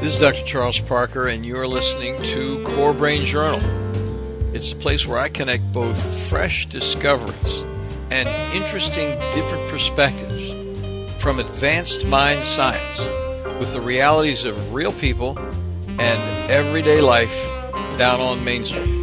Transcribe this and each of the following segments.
This is Dr. Charles Parker, and you're listening to Core Brain Journal. It's a place where I connect both fresh discoveries and interesting different perspectives from advanced mind science with the realities of real people and everyday life down on Main Street.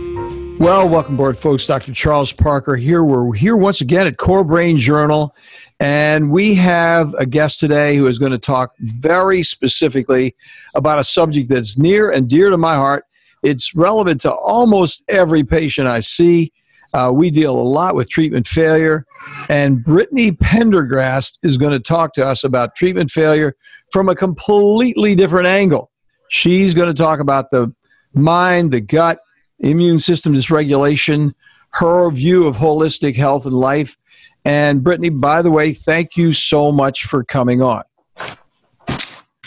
Well, welcome aboard, folks. Dr. Charles Parker here. We're here once again at Core Brain Journal. And we have a guest today who is going to talk very specifically about a subject that's near and dear to my heart. It's relevant to almost every patient I see. Uh, we deal a lot with treatment failure. And Brittany Pendergrast is going to talk to us about treatment failure from a completely different angle. She's going to talk about the mind, the gut, immune system dysregulation, her view of holistic health and life, and Brittany, by the way, thank you so much for coming on.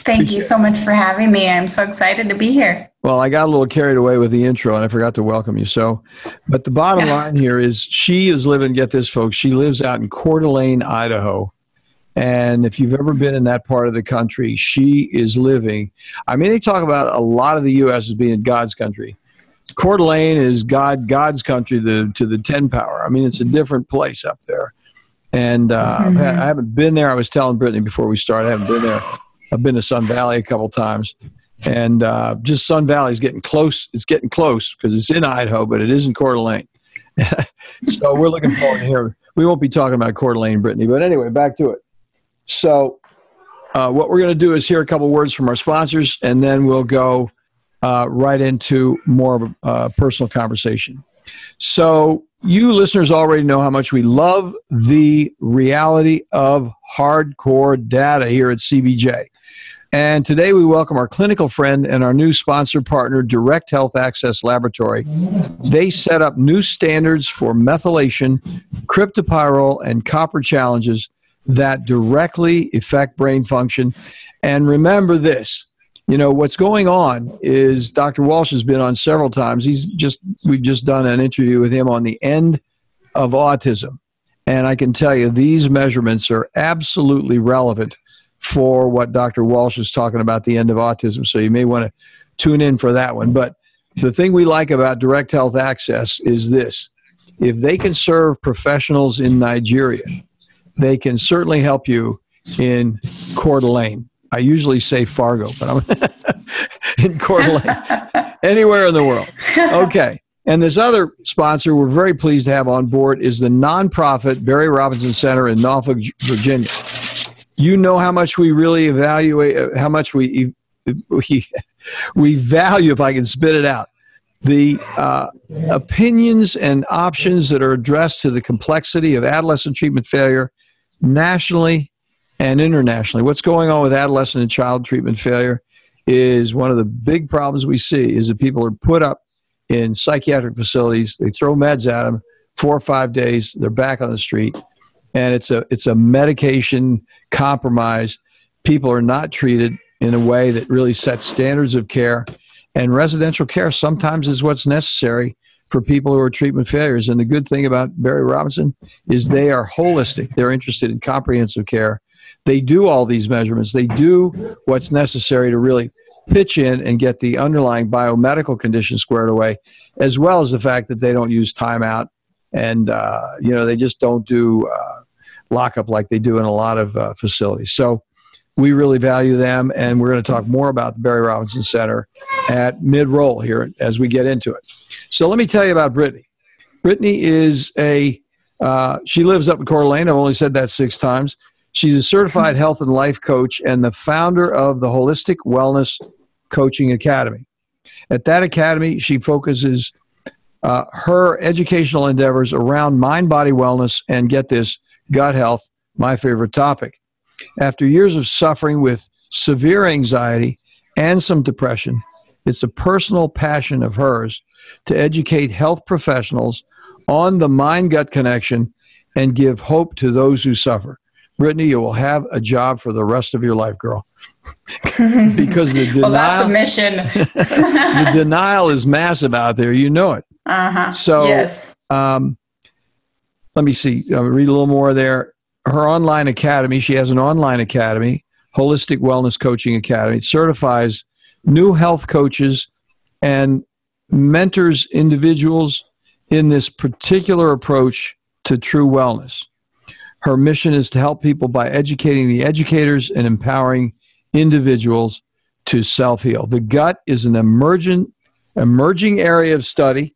Thank Appreciate you so much for having me. I'm so excited to be here. Well, I got a little carried away with the intro and I forgot to welcome you. So, but the bottom line here is she is living, get this, folks, she lives out in Coeur d'Alene, Idaho. And if you've ever been in that part of the country, she is living. I mean, they talk about a lot of the U.S. as being God's country. Coeur d'Alene is God, God's country to, to the 10 power. I mean, it's a different place up there. And uh, mm-hmm. I haven't been there. I was telling Brittany before we started, I haven't been there. I've been to Sun Valley a couple times, and uh, just Sun Valley is getting close. It's getting close because it's in Idaho, but it isn't Coeur d'Alene. so we're looking forward to hear. We won't be talking about Coeur d'Alene, Brittany, but anyway, back to it. So uh, what we're going to do is hear a couple words from our sponsors, and then we'll go uh, right into more of a uh, personal conversation. So you listeners already know how much we love the reality of hardcore data here at CBJ. And today we welcome our clinical friend and our new sponsor partner, Direct Health Access Laboratory. They set up new standards for methylation, cryptopyrrole, and copper challenges that directly affect brain function. And remember this you know what's going on is dr walsh has been on several times. He's just we've just done an interview with him on the end of autism. And i can tell you these measurements are absolutely relevant for what dr walsh is talking about the end of autism. So you may want to tune in for that one. But the thing we like about direct health access is this. If they can serve professionals in nigeria they can certainly help you in Coeur d'Alene I usually say Fargo, but I'm in Coeur d'Alene, anywhere in the world. Okay. And this other sponsor we're very pleased to have on board is the nonprofit Barry Robinson Center in Norfolk, Virginia. You know how much we really evaluate, uh, how much we we we value, if I can spit it out, the uh, opinions and options that are addressed to the complexity of adolescent treatment failure nationally and internationally. What's going on with adolescent and child treatment failure is one of the big problems we see is that people are put up in psychiatric facilities. They throw meds at them four or five days. They're back on the street, and it's a it's a medication compromise. People are not treated in a way that really sets standards of care, and residential care sometimes is what's necessary for people who are treatment failures. And the good thing about Barry Robinson is they are holistic. They're interested in comprehensive care they do all these measurements. They do what's necessary to really pitch in and get the underlying biomedical condition squared away, as well as the fact that they don't use timeout and uh, you know they just don't do uh, lockup like they do in a lot of uh, facilities. So we really value them, and we're going to talk more about the Barry Robinson Center at mid roll here as we get into it. So let me tell you about Brittany. Brittany is a uh, she lives up in Coeur d'Alene. I've only said that six times. She's a certified health and life coach and the founder of the Holistic Wellness Coaching Academy. At that academy, she focuses uh, her educational endeavors around mind body wellness and get this, gut health, my favorite topic. After years of suffering with severe anxiety and some depression, it's a personal passion of hers to educate health professionals on the mind gut connection and give hope to those who suffer. Brittany, you will have a job for the rest of your life, girl. because the denial, well, that's a mission. the denial is massive out there. You know it. Uh-huh. So, yes. um, let me see. I'll read a little more there. Her online academy. She has an online academy, Holistic Wellness Coaching Academy. It certifies new health coaches and mentors individuals in this particular approach to true wellness. Her mission is to help people by educating the educators and empowering individuals to self heal. The gut is an emergent, emerging area of study,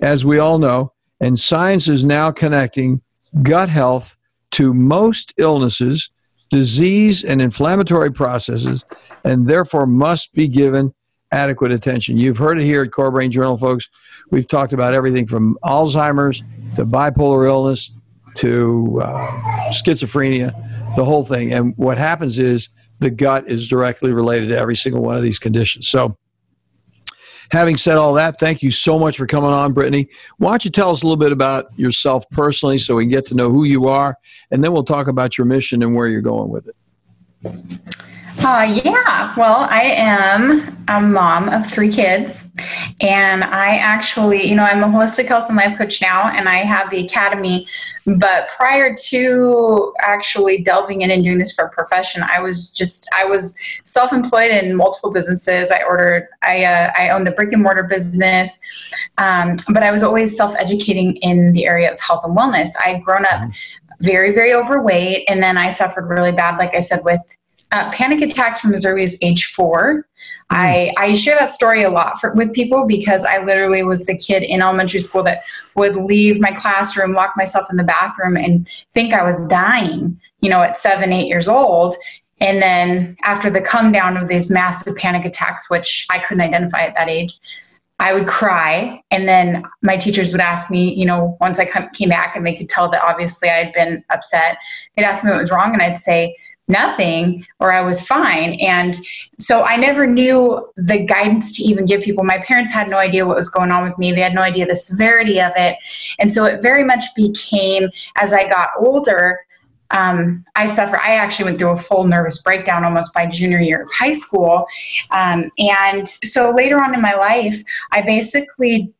as we all know, and science is now connecting gut health to most illnesses, disease, and inflammatory processes, and therefore must be given adequate attention. You've heard it here at Core Brain Journal, folks. We've talked about everything from Alzheimer's to bipolar illness to uh, schizophrenia, the whole thing. And what happens is the gut is directly related to every single one of these conditions. So, having said all that, thank you so much for coming on, Brittany. Why don't you tell us a little bit about yourself personally so we can get to know who you are, and then we'll talk about your mission and where you're going with it. Uh, yeah, well, I am a mom of three kids, and I actually, you know, I'm a holistic health and life coach now, and I have the academy. But prior to actually delving in and doing this for a profession, I was just I was self-employed in multiple businesses. I ordered, I uh, I owned a brick and mortar business, um, but I was always self-educating in the area of health and wellness. I'd grown up very very overweight, and then I suffered really bad, like I said, with uh, panic attacks from as early as age four. Mm. I, I share that story a lot for, with people because I literally was the kid in elementary school that would leave my classroom, lock myself in the bathroom, and think I was dying, you know, at seven, eight years old. And then after the come down of these massive panic attacks, which I couldn't identify at that age, I would cry. And then my teachers would ask me, you know, once I came back and they could tell that obviously I had been upset, they'd ask me what was wrong. And I'd say, nothing or I was fine. And so I never knew the guidance to even give people. My parents had no idea what was going on with me, they had no idea the severity of it. And so it very much became as I got older. Um, I suffer. I actually went through a full nervous breakdown almost by junior year of high school, um, and so later on in my life, I basically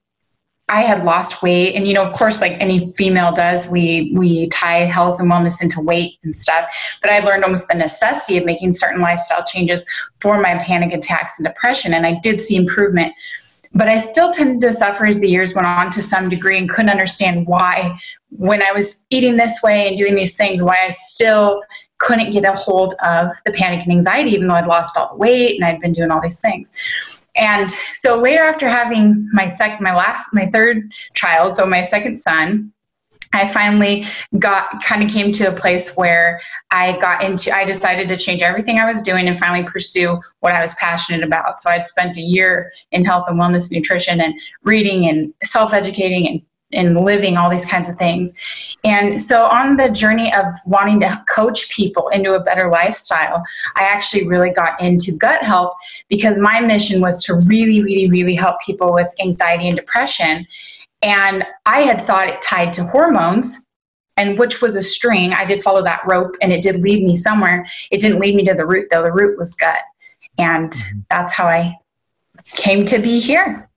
I had lost weight, and you know, of course, like any female does, we we tie health and wellness into weight and stuff. But I learned almost the necessity of making certain lifestyle changes for my panic attacks and depression, and I did see improvement. But I still tended to suffer as the years went on to some degree, and couldn't understand why, when I was eating this way and doing these things, why I still couldn't get a hold of the panic and anxiety, even though I'd lost all the weight and I'd been doing all these things. And so later, after having my second, my last, my third child, so my second son, I finally got kind of came to a place where I got into I decided to change everything I was doing and finally pursue what I was passionate about. So I'd spent a year in health and wellness nutrition and reading and self-educating and and living all these kinds of things. And so, on the journey of wanting to coach people into a better lifestyle, I actually really got into gut health because my mission was to really, really, really help people with anxiety and depression. And I had thought it tied to hormones, and which was a string. I did follow that rope and it did lead me somewhere. It didn't lead me to the root, though. The root was gut. And mm-hmm. that's how I came to be here.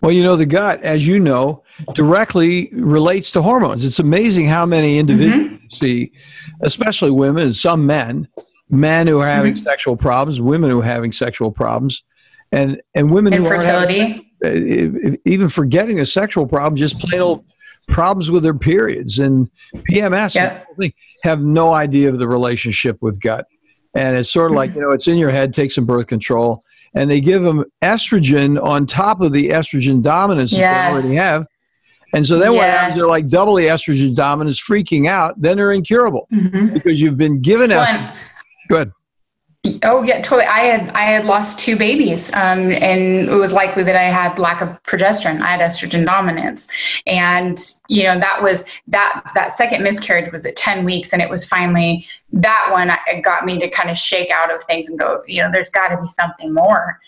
Well, you know, the gut, as you know, directly relates to hormones. It's amazing how many individuals mm-hmm. see, especially women and some men, men who are having mm-hmm. sexual problems, women who are having sexual problems, and and women Infertility. who are having, even forgetting a sexual problem, just plain old problems with their periods and PMS yep. have no idea of the relationship with gut. And it's sort of like, mm-hmm. you know, it's in your head, take some birth control and they give them estrogen on top of the estrogen dominance yes. that they already have. And so then yes. what happens? They're like doubly estrogen dominance, freaking out. Then they're incurable mm-hmm. because you've been given estrogen. Good. Oh yeah, totally. I had I had lost two babies, um, and it was likely that I had lack of progesterone. I had estrogen dominance, and you know that was that that second miscarriage was at ten weeks, and it was finally that one it got me to kind of shake out of things and go, you know, there's got to be something more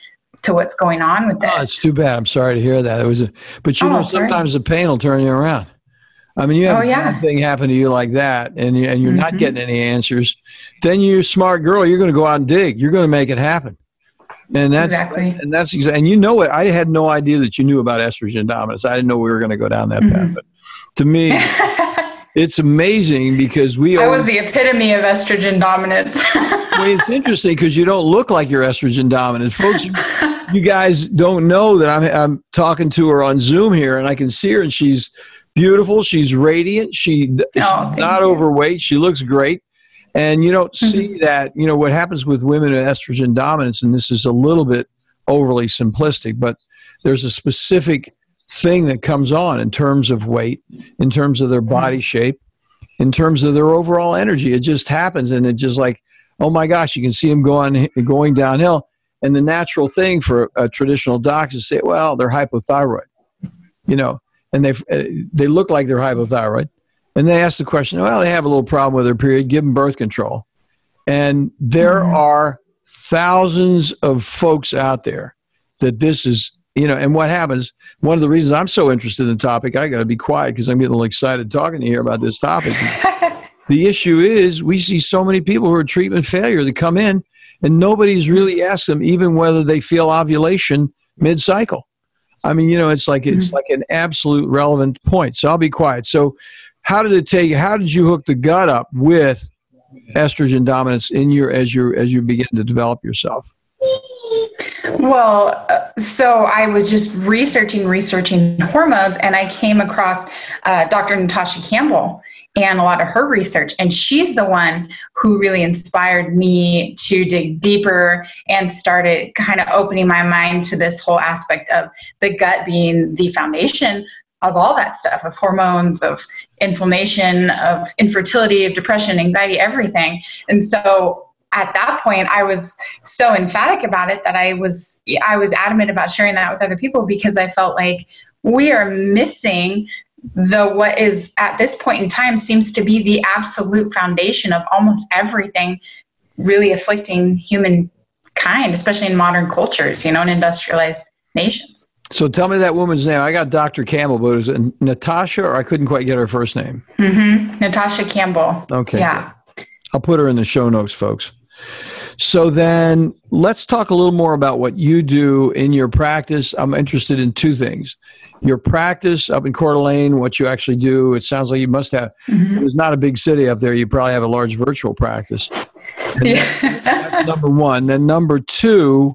to what's going on with this. Oh, it's too bad. I'm sorry to hear that. It was, a, but you oh, know, sometimes sorry. the pain will turn you around. I mean, you have oh, yeah. thing happen to you like that, and you, and you're mm-hmm. not getting any answers. Then you're a smart girl. You're going to go out and dig. You're going to make it happen. And that's exactly. and that's exactly. And you know it. I had no idea that you knew about estrogen dominance. I didn't know we were going to go down that mm-hmm. path. But to me, it's amazing because we. I was the epitome of estrogen dominance. well, it's interesting because you don't look like you're estrogen dominant, folks. you guys don't know that I'm, I'm talking to her on Zoom here, and I can see her, and she's beautiful. She's radiant. She, oh, she's not you. overweight. She looks great. And you don't mm-hmm. see that, you know, what happens with women in estrogen dominance, and this is a little bit overly simplistic, but there's a specific thing that comes on in terms of weight, in terms of their mm-hmm. body shape, in terms of their overall energy. It just happens, and it just like, oh my gosh, you can see them going going downhill. And the natural thing for a traditional doctor to say, well, they're hypothyroid, you know, and they uh, they look like they're hypothyroid, and they ask the question, well, they have a little problem with their period, give them birth control, and there mm-hmm. are thousands of folks out there that this is you know, and what happens? One of the reasons I'm so interested in the topic, I got to be quiet because I'm getting a little excited talking to you about this topic. the issue is we see so many people who are treatment failure that come in and nobody's really asked them even whether they feel ovulation mid-cycle. I mean, you know, it's like it's mm-hmm. like an absolute relevant point. So I'll be quiet. So how did it take how did you hook the gut up with estrogen dominance in your as you as you begin to develop yourself? Well, uh, so I was just researching, researching hormones, and I came across uh, Dr. Natasha Campbell and a lot of her research. And she's the one who really inspired me to dig deeper and started kind of opening my mind to this whole aspect of the gut being the foundation of all that stuff of hormones, of inflammation, of infertility, of depression, anxiety, everything. And so at that point i was so emphatic about it that i was i was adamant about sharing that with other people because i felt like we are missing the what is at this point in time seems to be the absolute foundation of almost everything really afflicting humankind especially in modern cultures you know in industrialized nations so tell me that woman's name. I got Dr. Campbell, but was it Natasha or I couldn't quite get her first name? Mm-hmm. Natasha Campbell. Okay. Yeah. I'll put her in the show notes, folks. So then let's talk a little more about what you do in your practice. I'm interested in two things. Your practice up in Coeur d'Alene, what you actually do. It sounds like you must have, mm-hmm. there's not a big city up there. You probably have a large virtual practice. Yeah. that's number one. Then number two,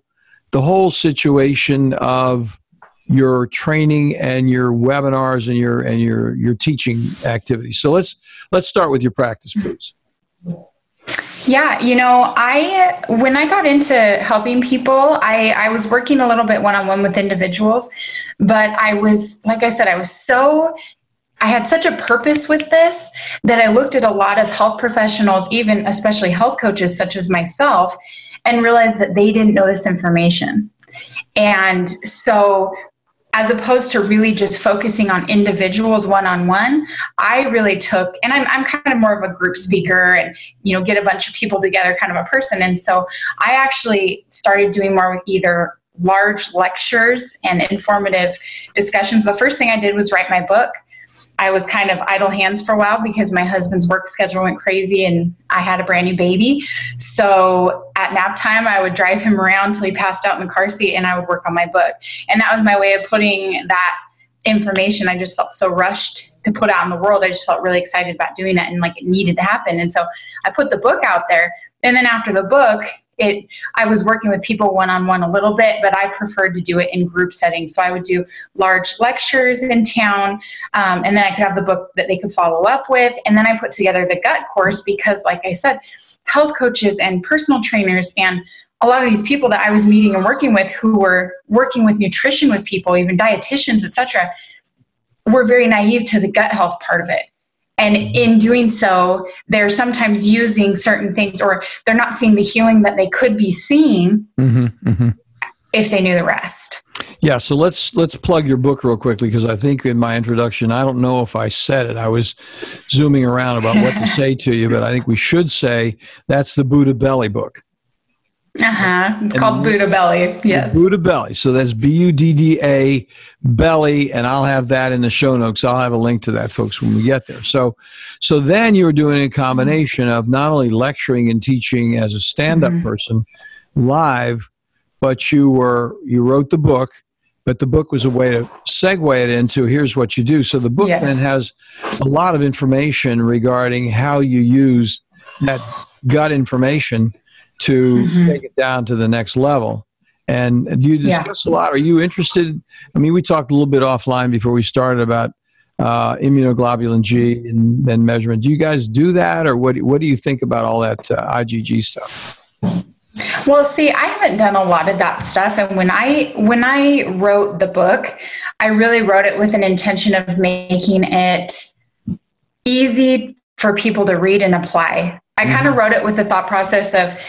the whole situation of your training and your webinars and your and your your teaching activities. So let's let's start with your practice, please. Yeah, you know, I when I got into helping people, I I was working a little bit one on one with individuals, but I was like I said, I was so I had such a purpose with this that I looked at a lot of health professionals, even especially health coaches such as myself, and realized that they didn't know this information. And so as opposed to really just focusing on individuals one on one, I really took, and I'm, I'm kind of more of a group speaker and, you know, get a bunch of people together kind of a person. And so I actually started doing more with either large lectures and informative discussions. The first thing I did was write my book. I was kind of idle hands for a while because my husband's work schedule went crazy and I had a brand new baby. So at nap time, I would drive him around till he passed out in the car seat and I would work on my book. And that was my way of putting that information. I just felt so rushed to put out in the world. I just felt really excited about doing that and like it needed to happen. And so I put the book out there. And then after the book, it i was working with people one-on-one a little bit but i preferred to do it in group settings. So i would do large lectures in town um, and then i could have the book that they could follow up with. And then i put together the gut course because like i said health coaches and personal trainers and a lot of these people that i was meeting and working with who were working with nutrition with people even dietitians etc were very naive to the gut health part of it and in doing so, they're sometimes using certain things or they're not seeing the healing that they could be seeing mm-hmm, mm-hmm. if they knew the rest. Yeah, so let's let's plug your book real quickly because I think in my introduction, I don't know if I said it. I was zooming around about what to say to you, but I think we should say that's the Buddha Belly book. Uh huh. It's and called Buddha Belly. Yes. Buddha Belly. So that's B U D D A Belly, and I'll have that in the show notes. I'll have a link to that, folks, when we get there. So, so then you were doing a combination of not only lecturing and teaching as a stand-up mm-hmm. person live, but you were you wrote the book. But the book was a way to segue it into here's what you do. So the book yes. then has a lot of information regarding how you use that gut information to mm-hmm. take it down to the next level. And do you discuss yeah. a lot? Are you interested? I mean, we talked a little bit offline before we started about uh, immunoglobulin G and, and measurement. Do you guys do that, or what? What do you think about all that uh, IgG stuff? Well, see, I haven't done a lot of that stuff, and when I when I wrote the book, I really wrote it with an intention of making it easy for people to read and apply. I mm-hmm. kind of wrote it with the thought process of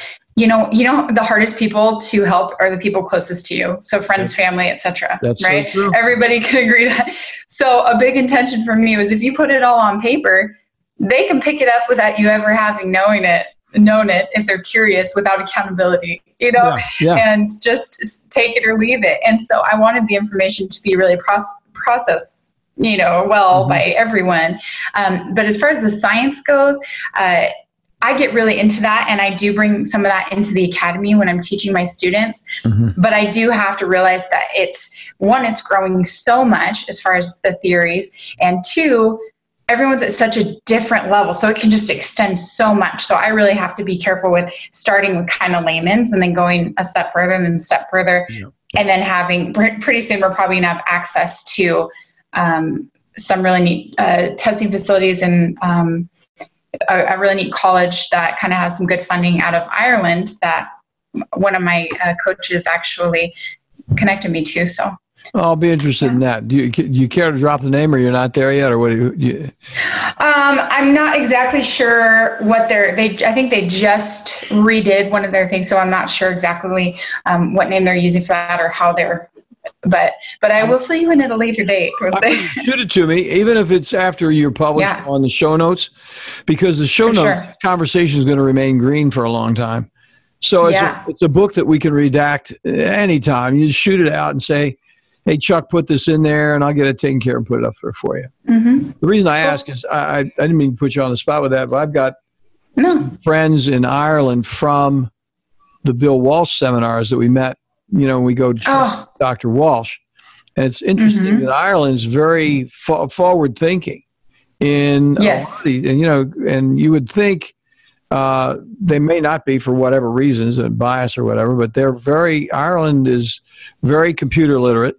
you know you know the hardest people to help are the people closest to you. So friends family etc right? so everybody can agree that. So a big intention for me was if you put it all on paper they can pick it up without you ever having knowing it known it if they're curious without accountability you know? Yeah, yeah. and just take it or leave it. And so i wanted the information to be really process processed you know well mm-hmm. by everyone. Um, but as far as the science goes uh, I get really into that and I do bring some of that into the academy when I'm teaching my students. Mm-hmm. But I do have to realize that it's one, it's growing so much as far as the theories, and two, everyone's at such a different level. So it can just extend so much. So I really have to be careful with starting with kind of layman's and then going a step further and then a step further. Yeah. And then having pretty soon, we're probably going to have access to um, some really neat uh, testing facilities and um, a, a really neat college that kind of has some good funding out of Ireland that one of my uh, coaches actually connected me to. So I'll be interested yeah. in that. Do you, do you care to drop the name, or you're not there yet, or what? Do you, Um, I'm not exactly sure what they're. They, I think they just redid one of their things, so I'm not sure exactly um, what name they're using for that or how they're but but I will fill you in at a later date. shoot it to me, even if it's after you're published yeah. on the show notes, because the show For notes sure. conversation is going to remain green for a long time. So it's, yeah. a, it's a book that we can redact anytime. You just shoot it out and say, "Hey, Chuck, put this in there, and I'll get it taken care and put it up there for you." Mm-hmm. The reason I ask is I, I didn't mean to put you on the spot with that, but I've got no. friends in Ireland from the Bill Walsh seminars that we met you know, we go to oh. Dr. Walsh. And it's interesting mm-hmm. that Ireland's very forward thinking in yes. and you know, and you would think uh, they may not be for whatever reasons, a bias or whatever, but they're very Ireland is very computer literate.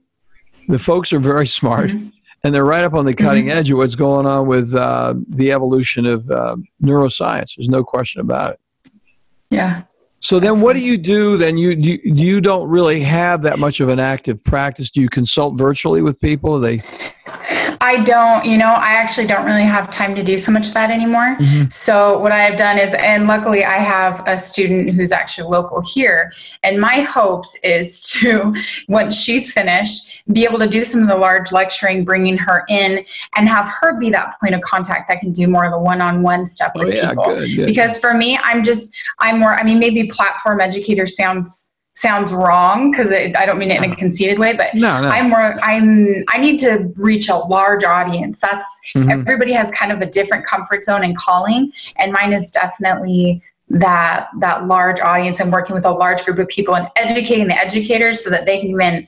The folks are very smart, mm-hmm. and they're right up on the cutting mm-hmm. edge of what's going on with uh, the evolution of uh, neuroscience. There's no question about it. Yeah. So then, what do you do? Then you, you you don't really have that much of an active practice. Do you consult virtually with people? Are they I don't, you know, I actually don't really have time to do so much of that anymore. Mm-hmm. So what I have done is, and luckily I have a student who's actually local here, and my hopes is to, once she's finished, be able to do some of the large lecturing, bringing her in, and have her be that point of contact that can do more of the one-on-one stuff with oh, yeah, people. Good, good. Because for me, I'm just, I'm more. I mean, maybe platform educator sounds sounds wrong because I don't mean it in a conceited way, but no, no. I'm more I'm I need to reach a large audience. That's mm-hmm. everybody has kind of a different comfort zone and calling, and mine is definitely that that large audience and working with a large group of people and educating the educators so that they can then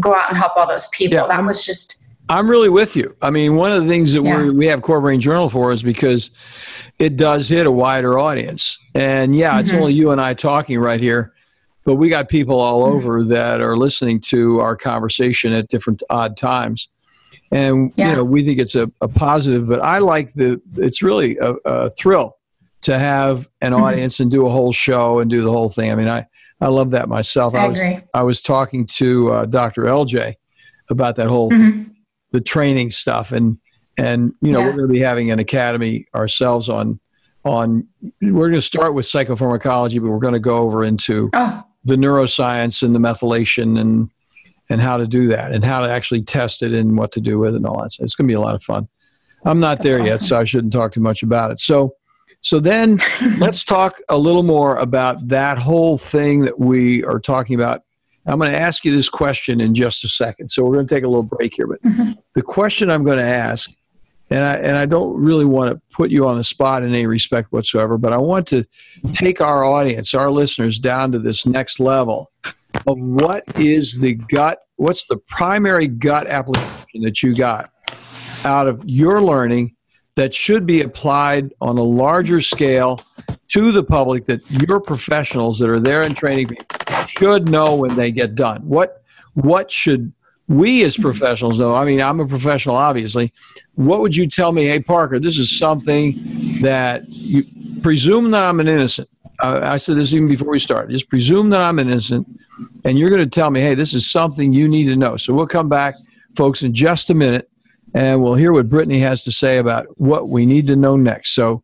go out and help all those people. Yeah, that I'm, was just I'm really with you. I mean, one of the things that yeah. we we have Core Brain Journal for is because it does hit a wider audience. And yeah, it's mm-hmm. only you and I talking right here but we got people all over that are listening to our conversation at different odd times and yeah. you know we think it's a, a, positive but i like the it's really a, a thrill to have an mm-hmm. audience and do a whole show and do the whole thing i mean i i love that myself i, I was i was talking to uh, dr lj about that whole mm-hmm. the training stuff and and you know yeah. we're going to be having an academy ourselves on on we're going to start with psychopharmacology but we're going to go over into oh the neuroscience and the methylation and and how to do that and how to actually test it and what to do with it and all that. It's going to be a lot of fun. I'm not That's there awesome. yet, so I shouldn't talk too much about it. So, so then let's talk a little more about that whole thing that we are talking about. I'm going to ask you this question in just a second. So we're going to take a little break here, but mm-hmm. the question I'm going to ask and I, and I don't really want to put you on the spot in any respect whatsoever, but I want to take our audience, our listeners, down to this next level of what is the gut, what's the primary gut application that you got out of your learning that should be applied on a larger scale to the public that your professionals that are there in training should know when they get done? What what should we as professionals though, I mean, I'm a professional, obviously. What would you tell me? Hey, Parker, this is something that you presume that I'm an innocent. Uh, I said this even before we started. Just presume that I'm innocent, and you're going to tell me, hey, this is something you need to know. So we'll come back, folks, in just a minute, and we'll hear what Brittany has to say about what we need to know next. So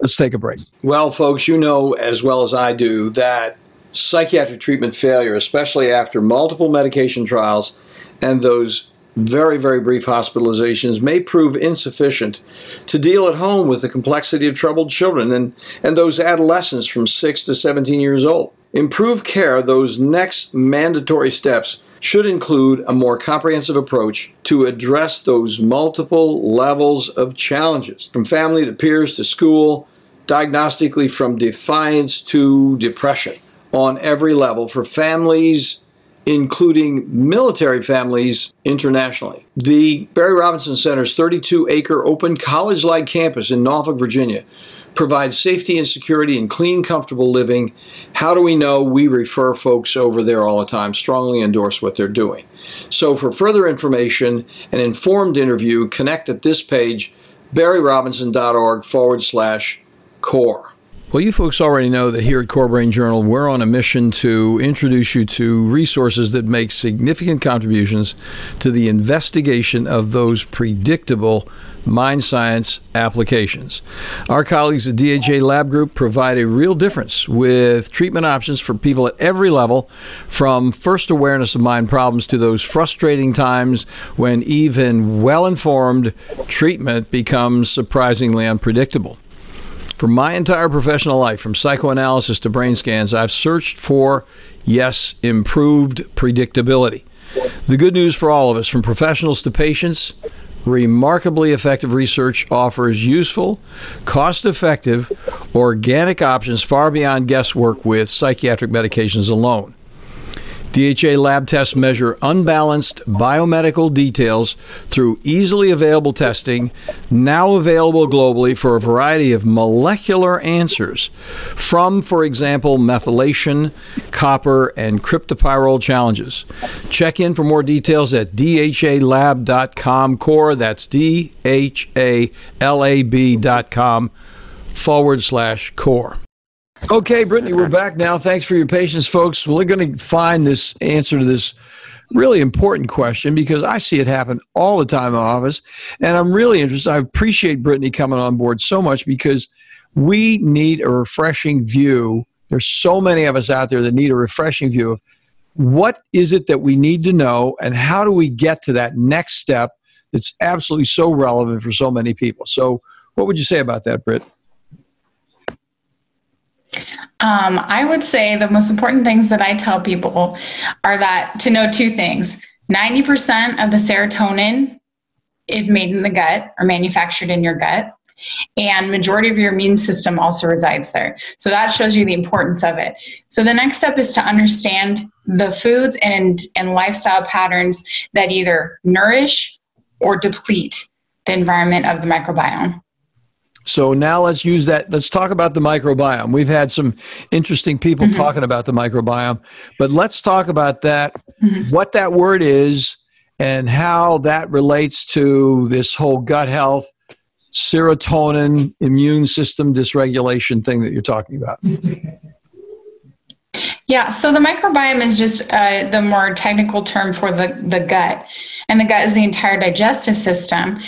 let's take a break. Well, folks, you know as well as I do that psychiatric treatment failure, especially after multiple medication trials and those very, very brief hospitalizations may prove insufficient to deal at home with the complexity of troubled children and, and those adolescents from 6 to 17 years old. Improved care, those next mandatory steps, should include a more comprehensive approach to address those multiple levels of challenges, from family to peers to school, diagnostically from defiance to depression, on every level for families including military families internationally. The Barry Robinson Center's 32 acre open college like campus in Norfolk, Virginia provides safety and security and clean, comfortable living. How do we know? We refer folks over there all the time, strongly endorse what they're doing. So, for further information and informed interview, connect at this page, barryrobinson.org forward slash core. Well, you folks already know that here at Core Brain Journal, we're on a mission to introduce you to resources that make significant contributions to the investigation of those predictable mind science applications. Our colleagues at DHA Lab Group provide a real difference with treatment options for people at every level, from first awareness of mind problems to those frustrating times when even well informed treatment becomes surprisingly unpredictable. For my entire professional life, from psychoanalysis to brain scans, I've searched for, yes, improved predictability. The good news for all of us, from professionals to patients, remarkably effective research offers useful, cost effective, organic options far beyond guesswork with psychiatric medications alone. DHA lab tests measure unbalanced biomedical details through easily available testing, now available globally for a variety of molecular answers from, for example, methylation, copper, and cryptopyrrole challenges. Check in for more details at dhalab.com core. That's D H A L A B.com forward slash core. Okay, Brittany, we're back now. Thanks for your patience, folks. We're going to find this answer to this really important question because I see it happen all the time in office. And I'm really interested. I appreciate Brittany coming on board so much because we need a refreshing view. There's so many of us out there that need a refreshing view of what is it that we need to know and how do we get to that next step that's absolutely so relevant for so many people. So, what would you say about that, Britt? Um, I would say the most important things that I tell people are that to know two things. 90% of the serotonin is made in the gut or manufactured in your gut and majority of your immune system also resides there. So that shows you the importance of it. So the next step is to understand the foods and and lifestyle patterns that either nourish or deplete the environment of the microbiome so now let's use that. Let's talk about the microbiome. We've had some interesting people mm-hmm. talking about the microbiome, but let's talk about that, mm-hmm. what that word is, and how that relates to this whole gut health, serotonin, immune system dysregulation thing that you're talking about. Yeah, so the microbiome is just uh, the more technical term for the, the gut and the gut is the entire digestive system.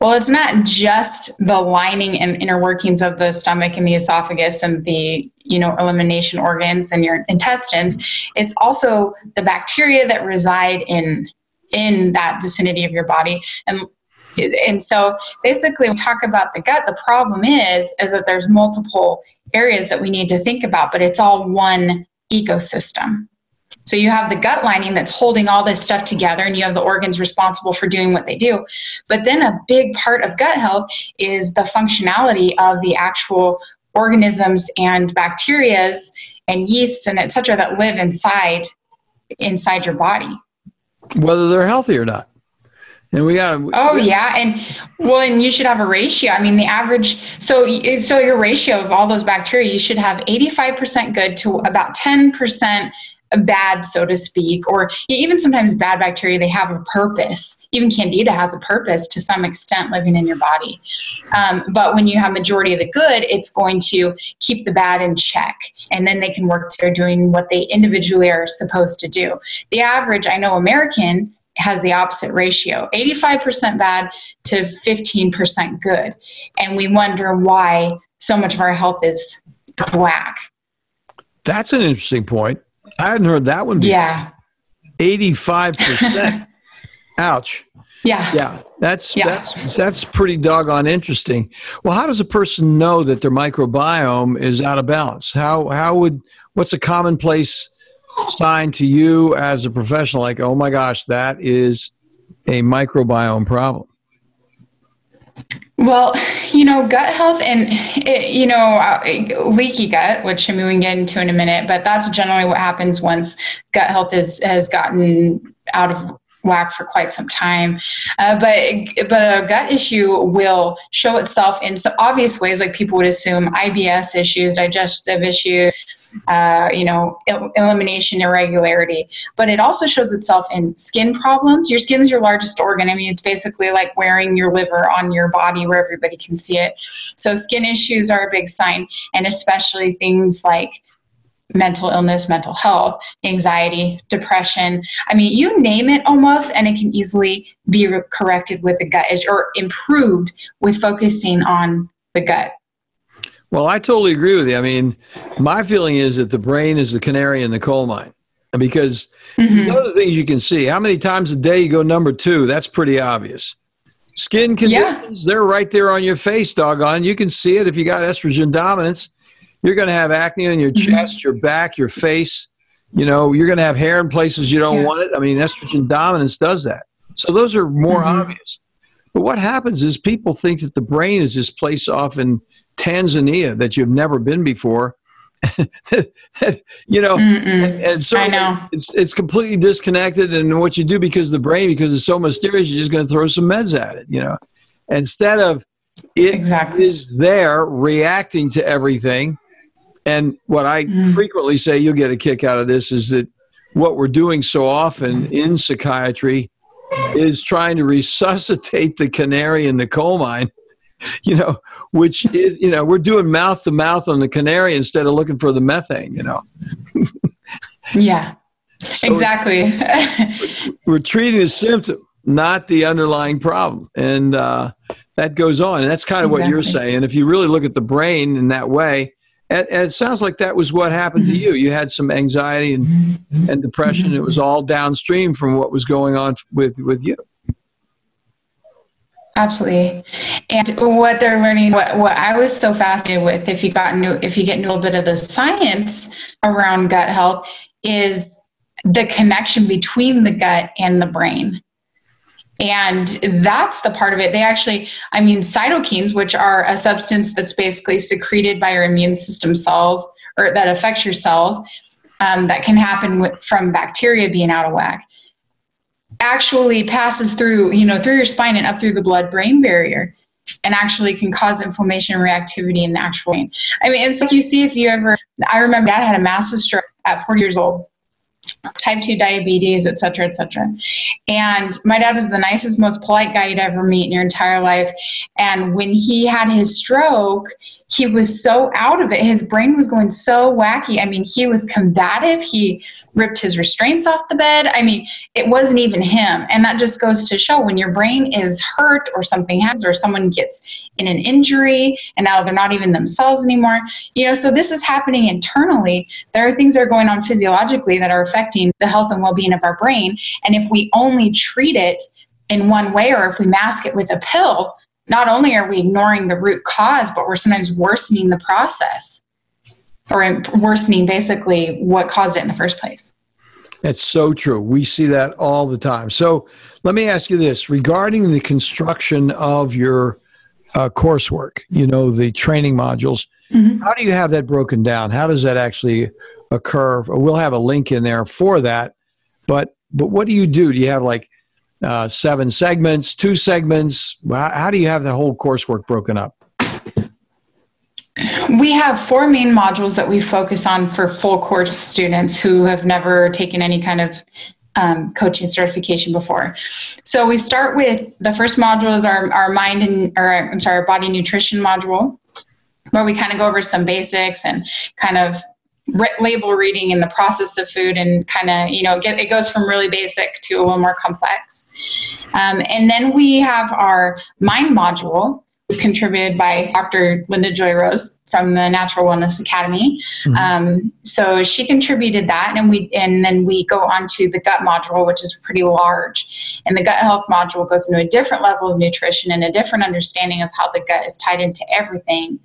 Well, it's not just the lining and inner workings of the stomach and the esophagus and the you know elimination organs and your intestines. It's also the bacteria that reside in in that vicinity of your body and and so basically we talk about the gut the problem is is that there's multiple areas that we need to think about but it's all one ecosystem so you have the gut lining that's holding all this stuff together, and you have the organs responsible for doing what they do. But then a big part of gut health is the functionality of the actual organisms and bacterias and yeasts and et cetera that live inside inside your body. Whether they're healthy or not. And we got to. Oh yeah, and well, and you should have a ratio. I mean, the average. So so your ratio of all those bacteria, you should have eighty five percent good to about ten percent bad, so to speak, or even sometimes bad bacteria, they have a purpose. Even candida has a purpose to some extent living in your body. Um, but when you have majority of the good, it's going to keep the bad in check. And then they can work together doing what they individually are supposed to do. The average, I know American has the opposite ratio 85% bad to 15% good. And we wonder why so much of our health is whack. That's an interesting point. I hadn't heard that one. Before. Yeah. 85%. Ouch. Yeah. Yeah. That's yeah. that's that's pretty doggone interesting. Well, how does a person know that their microbiome is out of balance? How how would what's a commonplace sign to you as a professional like, "Oh my gosh, that is a microbiome problem?" Well, you know, gut health and, it, you know, uh, leaky gut, which I mean, we can get into in a minute, but that's generally what happens once gut health is, has gotten out of whack for quite some time. Uh, but but a gut issue will show itself in some obvious ways, like people would assume IBS issues, digestive issues, uh, you know, elimination irregularity. But it also shows itself in skin problems. Your skin is your largest organ. I mean, it's basically like wearing your liver on your body where everybody can see it. So skin issues are a big sign, and especially things like mental illness, mental health, anxiety, depression. I mean, you name it almost, and it can easily be corrected with the gut or improved with focusing on the gut. Well, I totally agree with you. I mean, my feeling is that the brain is the canary in the coal mine because mm-hmm. other things you can see. How many times a day you go number two? That's pretty obvious. Skin conditions, yeah. they're right there on your face, doggone. You can see it if you got estrogen dominance. You're going to have acne on your mm-hmm. chest, your back, your face. You know, you're going to have hair in places you don't yeah. want it. I mean, estrogen dominance does that. So those are more mm-hmm. obvious. But what happens is people think that the brain is this place off in Tanzania that you've never been before. you know, and, and, so know. it's it's completely disconnected. And what you do because the brain, because it's so mysterious, you're just going to throw some meds at it. You know, instead of it exactly. is there reacting to everything. And what I mm. frequently say, you'll get a kick out of this, is that what we're doing so often in psychiatry is trying to resuscitate the canary in the coal mine you know, which is, you know, we're doing mouth to mouth on the canary instead of looking for the methane, you know. yeah, so exactly. we're treating the symptom, not the underlying problem. And uh, that goes on. And that's kind of exactly. what you're saying. If you really look at the brain in that way, and, and, it sounds like that was what happened to you. You had some anxiety and, and depression. It was all downstream from what was going on with, with you. Absolutely. And what they're learning, what, what I was so fascinated with, if you got if you get into a little bit of the science around gut health, is the connection between the gut and the brain. And that's the part of it. They actually, I mean, cytokines, which are a substance that's basically secreted by your immune system cells or that affects your cells, um, that can happen with, from bacteria being out of whack actually passes through, you know, through your spine and up through the blood brain barrier and actually can cause inflammation and reactivity in the actual brain. I mean, it's like you see if you ever, I remember dad had a massive stroke at 40 years old type 2 diabetes, et cetera, et cetera. And my dad was the nicest, most polite guy you'd ever meet in your entire life. And when he had his stroke, he was so out of it. His brain was going so wacky. I mean, he was combative. He ripped his restraints off the bed. I mean, it wasn't even him. And that just goes to show when your brain is hurt or something happens or someone gets in an injury and now they're not even themselves anymore. You know, so this is happening internally. There are things that are going on physiologically that are affecting the health and well being of our brain. And if we only treat it in one way or if we mask it with a pill, not only are we ignoring the root cause, but we're sometimes worsening the process or worsening basically what caused it in the first place. That's so true. We see that all the time. So let me ask you this regarding the construction of your uh, coursework, you know, the training modules, mm-hmm. how do you have that broken down? How does that actually occur? We'll have a link in there for that. But but what do you do? Do you have like uh, seven segments, two segments? How, how do you have the whole coursework broken up? We have four main modules that we focus on for full course students who have never taken any kind of um, coaching certification before. So we start with the first module is our, our mind and or I'm sorry, our body nutrition module, where we kind of go over some basics and kind of re- label reading and the process of food and kind of you know get, it goes from really basic to a little more complex. Um, and then we have our mind module was contributed by Dr. Linda Joy Rose from the Natural Wellness Academy. Mm-hmm. Um, so she contributed that, and we and then we go on to the gut module, which is pretty large. And the gut health module goes into a different level of nutrition and a different understanding of how the gut is tied into everything.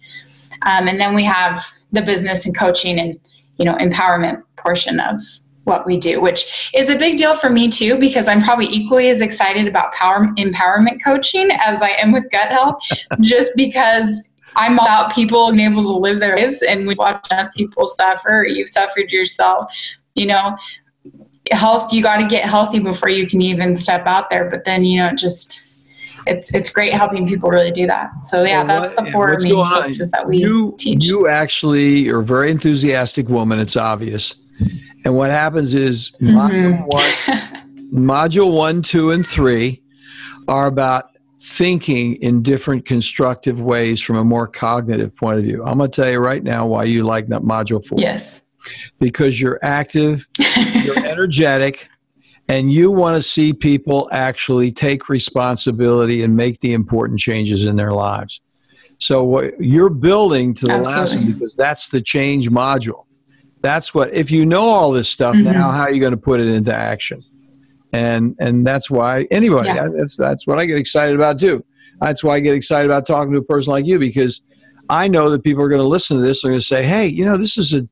Um, and then we have the business and coaching and you know empowerment portion of what we do, which is a big deal for me too, because I'm probably equally as excited about power empowerment coaching as I am with gut health, just because I'm about people being able to live their lives and we watch enough people suffer, you've suffered yourself, you know, health, you got to get healthy before you can even step out there. But then, you know, just, it's it's great helping people really do that. So yeah, well, that's the four main focuses that we you, teach. You actually are a very enthusiastic woman. It's obvious. And what happens is mm-hmm. module, one, module one, two, and three are about thinking in different constructive ways from a more cognitive point of view. I'm going to tell you right now why you like that module four. Yes. Because you're active, you're energetic, and you want to see people actually take responsibility and make the important changes in their lives. So what you're building to the Absolutely. last one because that's the change module that's what if you know all this stuff mm-hmm. now how are you going to put it into action and and that's why anybody yeah. that's that's what i get excited about too that's why i get excited about talking to a person like you because i know that people are going to listen to this and going to say hey you know this is a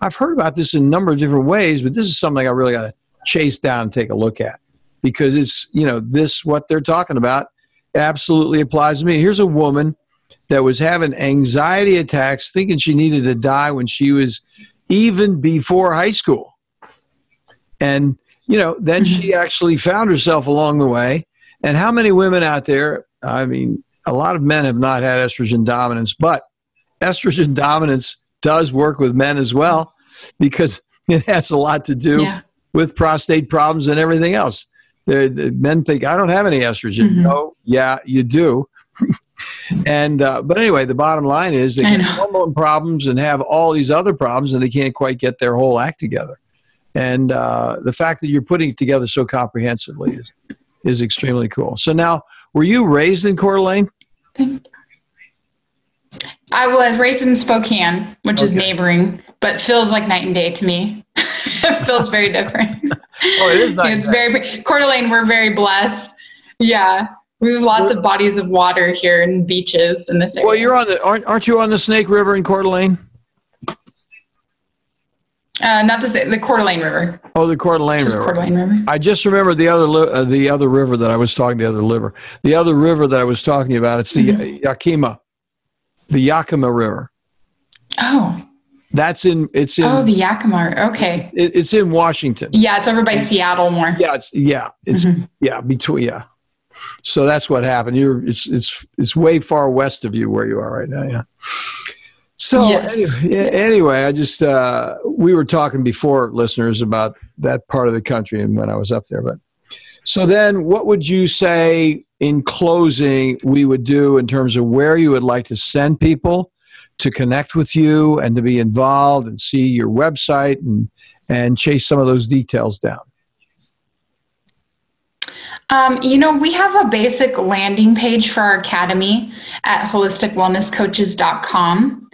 i've heard about this in a number of different ways but this is something i really got to chase down and take a look at because it's you know this what they're talking about absolutely applies to me here's a woman that was having anxiety attacks thinking she needed to die when she was even before high school. And, you know, then she mm-hmm. actually found herself along the way. And how many women out there, I mean, a lot of men have not had estrogen dominance, but estrogen dominance does work with men as well because it has a lot to do yeah. with prostate problems and everything else. They're, men think, I don't have any estrogen. Mm-hmm. No, yeah, you do. And uh, but anyway, the bottom line is they get hormone problems and have all these other problems, and they can't quite get their whole act together. And uh, the fact that you're putting it together so comprehensively is is extremely cool. So now, were you raised in Coeur d'Alene? I was raised in Spokane, which okay. is neighboring, but feels like night and day to me. it feels very different. oh, it is nice. it's very Coeur d'Alene. We're very blessed. Yeah, we have lots of bodies of water here and beaches in this area. Well, you're on the aren't aren't you on the Snake River in Coeur d'Alene? Uh, not the the Coeur d'Alene River. Oh, the Coeur d'Alene River. Coeur d'Alene River. I just remember the other uh, the other river that I was talking the other river the other river that I was talking about. It's the mm-hmm. Yakima, the Yakima River. Oh. That's in it's in Oh, the Yakima. Okay. It, it's in Washington. Yeah, it's over by Seattle more. Yeah, it's yeah, it's mm-hmm. yeah, between yeah. So that's what happened. You're it's it's it's way far west of you where you are right now. Yeah. So yes. anyway, anyway, I just uh, we were talking before, listeners, about that part of the country and when I was up there. But so then, what would you say in closing we would do in terms of where you would like to send people to connect with you and to be involved and see your website and and chase some of those details down? Um, you know, we have a basic landing page for our academy at holisticwellnesscoaches.com.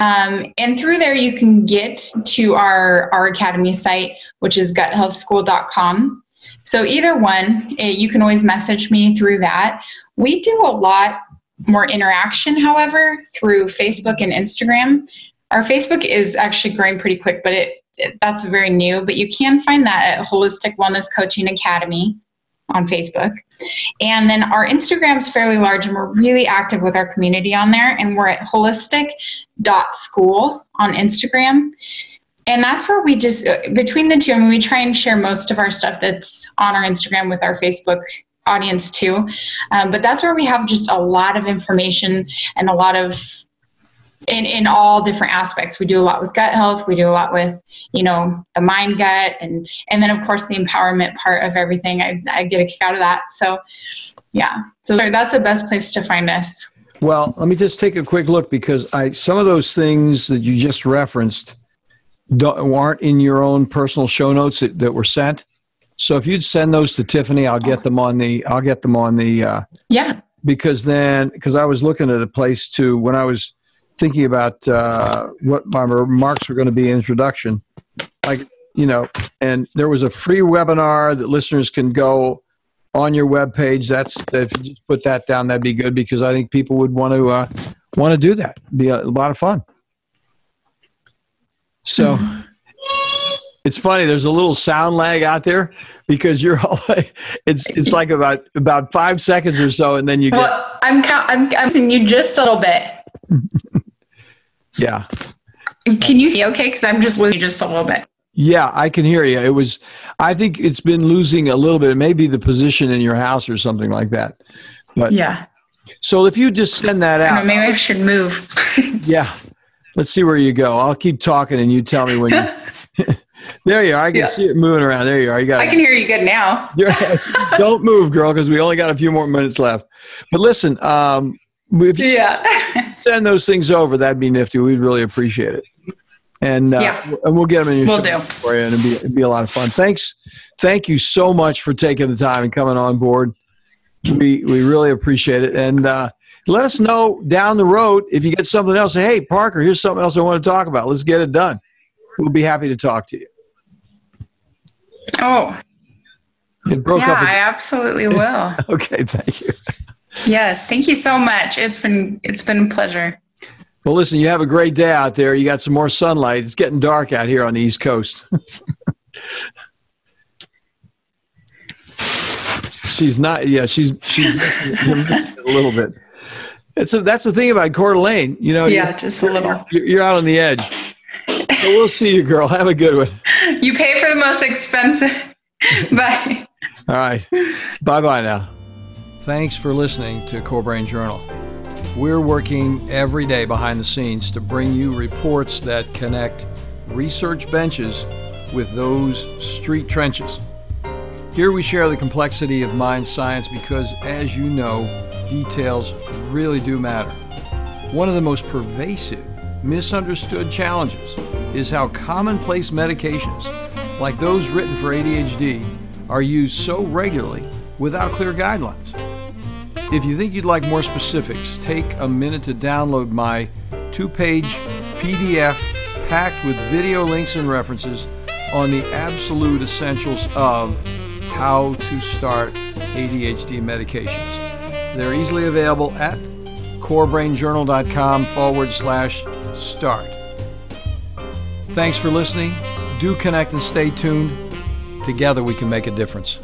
Um, and through there, you can get to our, our academy site, which is guthealthschool.com. So, either one, it, eh, you can always message me through that. We do a lot more interaction, however, through Facebook and Instagram. Our Facebook is actually growing pretty quick, but it, it that's very new. But you can find that at Holistic Wellness Coaching Academy on Facebook. And then our Instagram is fairly large and we're really active with our community on there. And we're at holistic.school on Instagram. And that's where we just, between the two, I mean, we try and share most of our stuff that's on our Instagram with our Facebook audience too. Um, but that's where we have just a lot of information and a lot of in, in all different aspects. We do a lot with gut health. We do a lot with, you know, the mind gut and, and then of course the empowerment part of everything. I, I get a kick out of that. So yeah, so that's the best place to find us. Well, let me just take a quick look because I, some of those things that you just referenced aren't in your own personal show notes that, that were sent. So if you'd send those to Tiffany, I'll get them on the, I'll get them on the, uh, yeah, because then, because I was looking at a place to, when I was thinking about uh, what my remarks were going to be introduction, like you know, and there was a free webinar that listeners can go on your web page. That's if you just put that down, that'd be good because I think people would want to uh, want to do that. It'd be a, a, lot of fun. So it's funny. There's a little sound lag out there because you're all it's it's like about about five seconds or so, and then you get. Well, I'm I'm I'm seeing you just a little bit. Yeah. Can you hear okay? Because I'm just losing just a little bit. Yeah, I can hear you. It was, I think it's been losing a little bit. It may be the position in your house or something like that. But yeah. So if you just send that out, know, maybe I should move. yeah. Let's see where you go. I'll keep talking and you tell me when you. there you are. I can yeah. see it moving around. There you are. You got. I can hear you good now. don't move, girl, because we only got a few more minutes left. But listen, um, yeah. send those things over, that'd be nifty. We'd really appreciate it. And uh, yeah. and we'll get them in your we'll show do. for you, and it'd be, it'd be a lot of fun. Thanks, thank you so much for taking the time and coming on board. We we really appreciate it, and uh, let us know down the road if you get something else. Say, hey, Parker, here's something else I want to talk about. Let's get it done. We'll be happy to talk to you. Oh, it broke yeah, up. I absolutely will. okay, thank you. Yes, thank you so much. It's been it's been a pleasure. Well, listen, you have a great day out there. You got some more sunlight. It's getting dark out here on the East Coast. she's not. Yeah, she's she's a little bit. It's a, that's the thing about Coeur d'Alene. You know. Yeah, just a little. You're, you're out on the edge. So we'll see you, girl. Have a good one. You pay for the most expensive. Bye. All right. Bye bye now. Thanks for listening to Core Brain Journal. We're working every day behind the scenes to bring you reports that connect research benches with those street trenches. Here we share the complexity of mind science because, as you know, details really do matter. One of the most pervasive, misunderstood challenges is how commonplace medications, like those written for ADHD, are used so regularly without clear guidelines. If you think you'd like more specifics, take a minute to download my two page PDF packed with video links and references on the absolute essentials of how to start ADHD medications. They're easily available at corebrainjournal.com forward slash start. Thanks for listening. Do connect and stay tuned. Together we can make a difference.